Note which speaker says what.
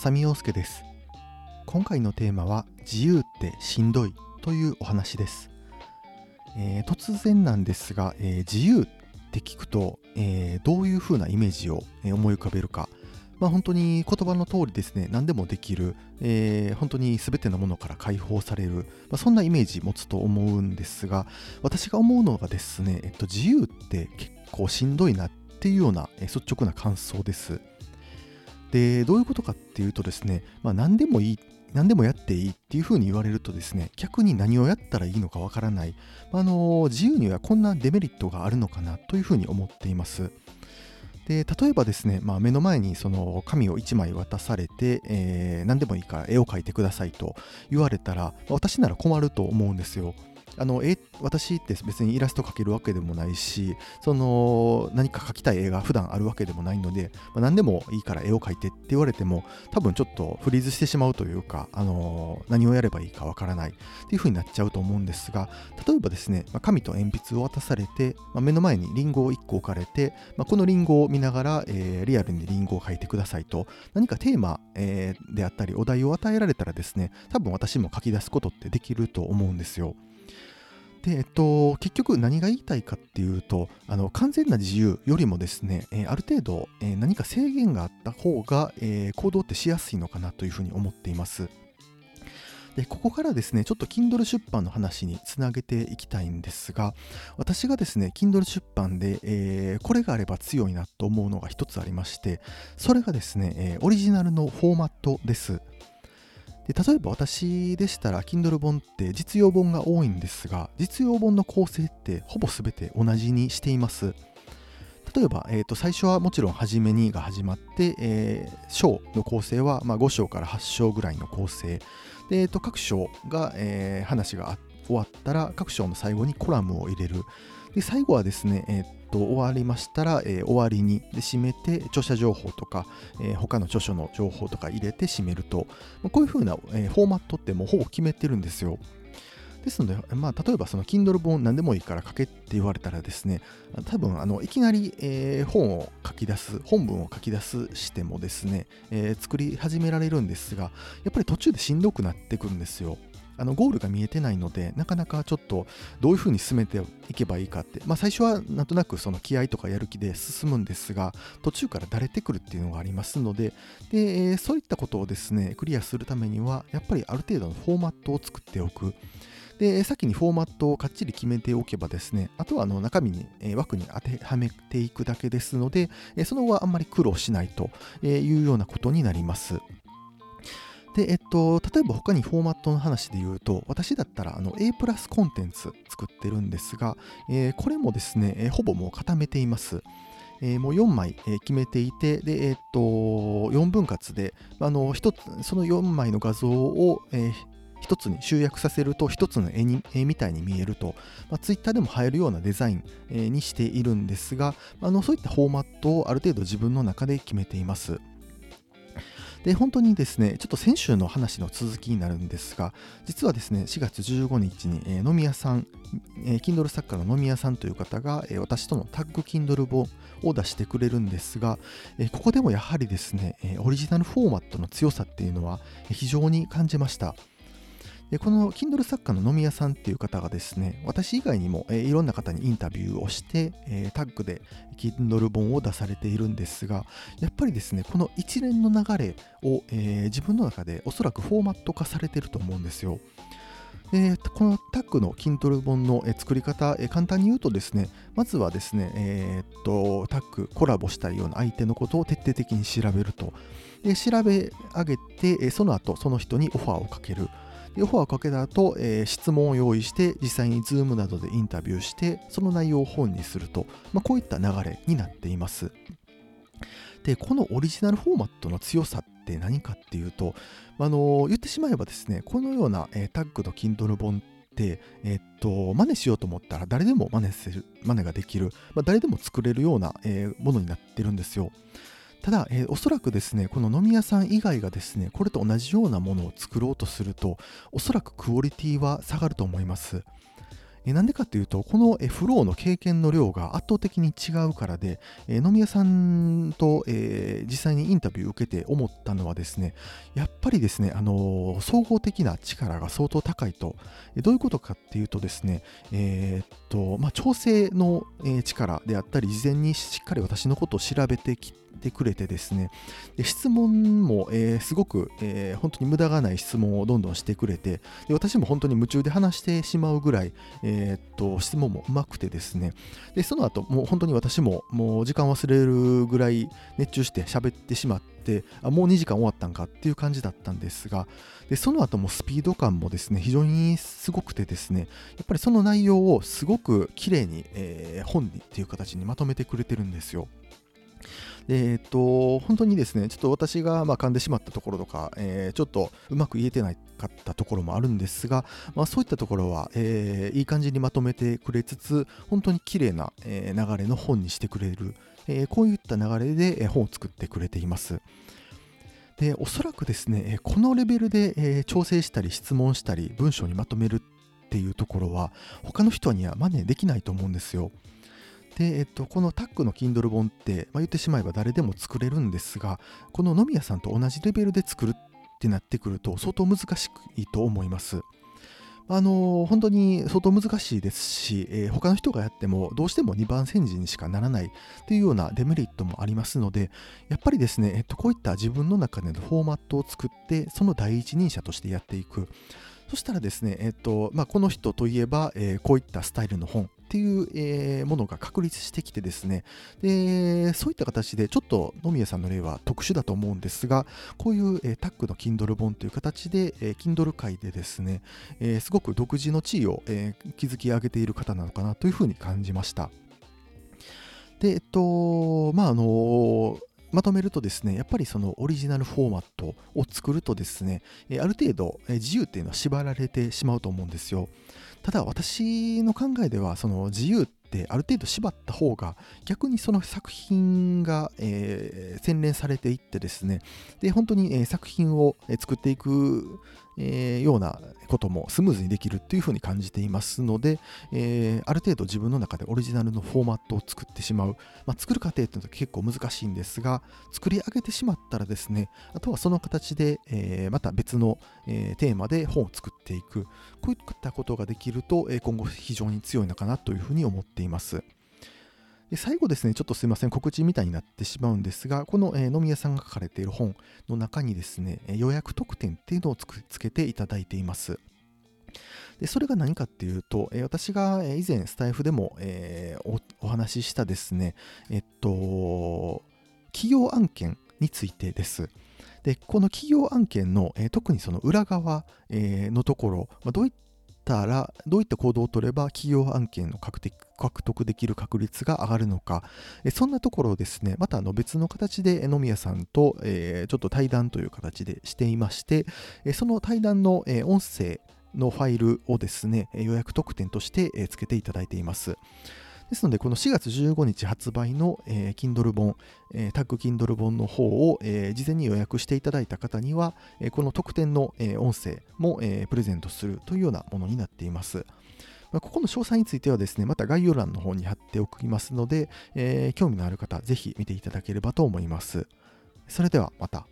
Speaker 1: 浅見陽介です。今回のテーマは自由ってしんどいというお話です、えー、突然なんですが、えー、自由って聞くと、えー、どういう風なイメージを思い浮かべるか。まあ、本当に言葉の通りですね、何でもできる、えー、本当に全てのものから解放される、まあ、そんなイメージ持つと思うんですが、私が思うのがですね、えっと、自由って結構しんどいなっていうような、率直な感想です。で、どういうことかっていうとですね、まあ、何でもいい、何でもやっていいっていうふうに言われるとですね、逆に何をやったらいいのかわからない、あの自由にはこんなデメリットがあるのかなというふうに思っています。で例えばですね、まあ、目の前にその紙を1枚渡されて、えー、何でもいいから絵を描いてくださいと言われたら私なら困ると思うんですよ。あのえ私って別にイラスト描けるわけでもないしその何か描きたい絵が普段あるわけでもないので、まあ、何でもいいから絵を描いてって言われても多分ちょっとフリーズしてしまうというか、あの何をやればいいかわからないっていう風になっちゃうと思うんですが例えばですね、まあ、紙と鉛筆を渡されて、まあ、目の前にリンゴを1個置かれて、まこのリンゴを見ながら、えー、リアルにリンゴを描いてくださいと何かテーマ、えー、であったりお題を与えられたらですね多分私も書き出すことってできると思うんですよ。で、えっと、結局何が言いたいかっていうと、あの完全な自由よりもですね、えー、ある程度、えー、何か制限があった方が、えー、行動ってしやすいのかなというふうに思っています。でここからですね、ちょっと Kindle 出版の話につなげていきたいんですが、私がですね、Kindle 出版で、えー、これがあれば強いなと思うのが一つありまして、それがですね、えー、オリジナルのフォーマットです。で例えば私でしたら Kindle 本って実用本が多いんですが実用本の構成ってほぼ全て同じにしています。例えば、えー、と最初はもちろん初めにが始まって、えー、章の構成は、まあ、5章から8章ぐらいの構成。で、えー、と各章が、えー、話が終わったら各章の最後にコラムを入れる。で最後はですね、えー、と終わりましたら、えー、終わりにで締めて著者情報とか、えー、他の著書の情報とか入れて締めると、まあ、こういう風な、えー、フォーマットってもうほぼ決めてるんですよ。ですので、まあ、例えばその Kindle 本何でもいいから書けって言われたらですね、多分あのいきなり、えー、本を書き出す、本文を書き出すしてもですね、えー、作り始められるんですが、やっぱり途中でしんどくなってくるんですよ。あのゴールが見えてないのでなかなかちょっとどういうふうに進めていけばいいかって、まあ、最初はなんとなくその気合とかやる気で進むんですが途中からだれてくるっていうのがありますのででそういったことをですねクリアするためにはやっぱりある程度のフォーマットを作っておくで、先にフォーマットをかっちり決めておけばですね、あとはあの中身に、え枠に当てはめていくだけですので、えその後はあんまり苦労しないというようなことになります。で、えっと、例えば他にフォーマットの話で言うと、私だったらあの A プラスコンテンツ作ってるんですが、えー、これもですね、えー、ほぼもう固めています。えー、もう4枚、え決めていて、で、えっと、4分割で、あの、一つ、その4枚の画像を、え一つに集約させると一つの絵に絵みたいに見えると、まあ、Twitter でも映えるようなデザイン、にしているんですが、あのそういったフォーマットをある程度自分の中で決めています。で、本当にですね、ちょっと先週の話の続きになるんですが、実はですね、4月15日に、えー、飲み屋さん、えー、Kindle 作家の飲み屋さんという方が、えー、私とのタッグ Kindle 本を出してくれるんですが、えー、ここでもやはりですね、え、オリジナルフォーマットの強さっていうのは非常に感じました。でこの Kindle 作家の飲み屋さんっていう方がですね、私以外にも、えー、いろんな方にインタビューをして、えー、タッグで Kindle 本を出されているんですが、やっぱりですね、この一連の流れを、えー、自分の中でおそらくフォーマット化されてると思うんですよ。でこのタッグの Kindle 本の作り方、簡単に言うとですね、まずはですね、えー、っとタッグ、コラボしたいような相手のことを徹底的に調べると。で調べ上げて、その後、その人にオファーをかける。でオファーをかけた後、えー、質問を用意して実際に Zoom などでインタビューしてその内容を本にすると、まあ、こういった流れになっていますでこのオリジナルフォーマットの強さって何かっていうと、あの言ってしまえばですねこのような、えー、タッグと Kindle 本ってえっと、真似しようと思ったら誰でも真似する、真似ができる、まあ、誰でも作れるような、えー、ものになってるんですよ。ただ、えー、おそらくですね、この飲み屋さん以外がですね、これと同じようなものを作ろうとすると、おそらくクオリティは下がると思います。えなんでかっていうと、このえフローの経験の量が圧倒的に違うからで、え飲み屋さんと、え実際にインタビューを受けて思ったのはですね、やっぱりですね、あの総合的な力が相当高いと、えどういうことかっていうとですね、えー、っと、まあ、調整の、え力であったり、事前にしっかり私のことを調べてきててくれてですね、で質問も、えー、すごく、えー、本当に無駄がない質問をどんどんしてくれて、で私も本当に夢中で話してしまうぐらい、えー、っと質問もうまくてですね、でその後もう本当に私ももう時間忘れるぐらい熱中して喋ってしまって、あもう2時間終わったんかっていう感じだったんですが、でその後もスピード感もですね非常にすごくてですねやっぱりその内容をすごく綺麗に、えー、本にっていう形にまとめてくれてるんですよ。えっ、と、本当にですね、ちょっと私がまあ噛んでしまったところとか、えー、ちょっとうまく言えてなかったところもあるんですが、まあ、そういったところは、えー、いい感じにまとめてくれつつ、本当に綺麗な、え流れの本にしてくれる、えこういった流れで本を作ってくれています。で、おそらくですね、このレベルで、え調整したり質問したり文章にまとめるっていうところは他の人には真似できないと思うんですよ。で、えっと、このタックの Kindle 本って、まあ、言ってしまえば誰でも作れるんですが、この飲み屋さんと同じレベルで作るってなってくると相当難しいと思います。あの本当に相当難しいですし、えー、他の人がやってもどうしても2番煎じにしかならないというようなデメリットもありますので、やっぱりですね、えっと、こういった自分の中でのフォーマットを作って、その第一人者としてやっていく。そしたらですね、えっとまあ、この人といえば、えー、こういったスタイルの本っていう、えー、ものが確立してきてですね。でそういった形でちょっと野宮さんの例は特殊だと思うんですがこういう、えー、タックの Kindle 本という形で、えー、Kindle 界でですね、えー、すごく独自の地位を、えー、築き上げている方なのかなというふうに感じました。でえっとまああのまとめるとですね、やっぱりそのオリジナルフォーマットを作るとですね、ある程度自由っていうのは縛られてしまうと思うんですよ。ただ私の考えではその自由ってある程度縛った方が逆にその作品が、えー、洗練されていってですね。で本当に、え、作品を作っていく、え、ようなこともスムーズにできるというふうに感じていますので、え、ある程度自分の中でオリジナルのフォーマットを作ってしまう、まあ、作る過程っていうのは結構難しいんですが作り上げてしまったらですねあとはその形で、え、また別の、え、テーマで本を作っていく。こういったことができると、え今後非常に強いのかなというふうに思っています。ていますで最後ですね、ちょっとすいません、告知みたいになってしまうんですが、この、えー、飲み屋さんが書かれている本の中にですね、予約特典っていうのをつけていただいています。でそれが何かっていうと、えー、私が以前スタイフでも、えー、おお話ししたですね、えっと、企業案件についてです。で、この企業案件の、えー、特にその裏側、えー、のところ、まあ、どういったたら、どういった行動を取れば企業案件の獲得できる確率が上がるのか、えそんなところをですね、またあの別の形で野宮さんと、えちょっと対談という形でしていまして、えその対談の、え音声のファイルをですね、予約特典として、え付けていただいています。ですので、この4月15日発売の、えー、Kindle 本、えー、タッグ Kindle 本の方を、えー、事前に予約していただいた方には、えー、この特典の、えー、音声も、えー、プレゼントするというようなものになっています。まあ、ここの詳細についてはですね、また概要欄の方に貼っておきますので、えー、興味のある方、ぜひ見ていただければと思います。それではまた。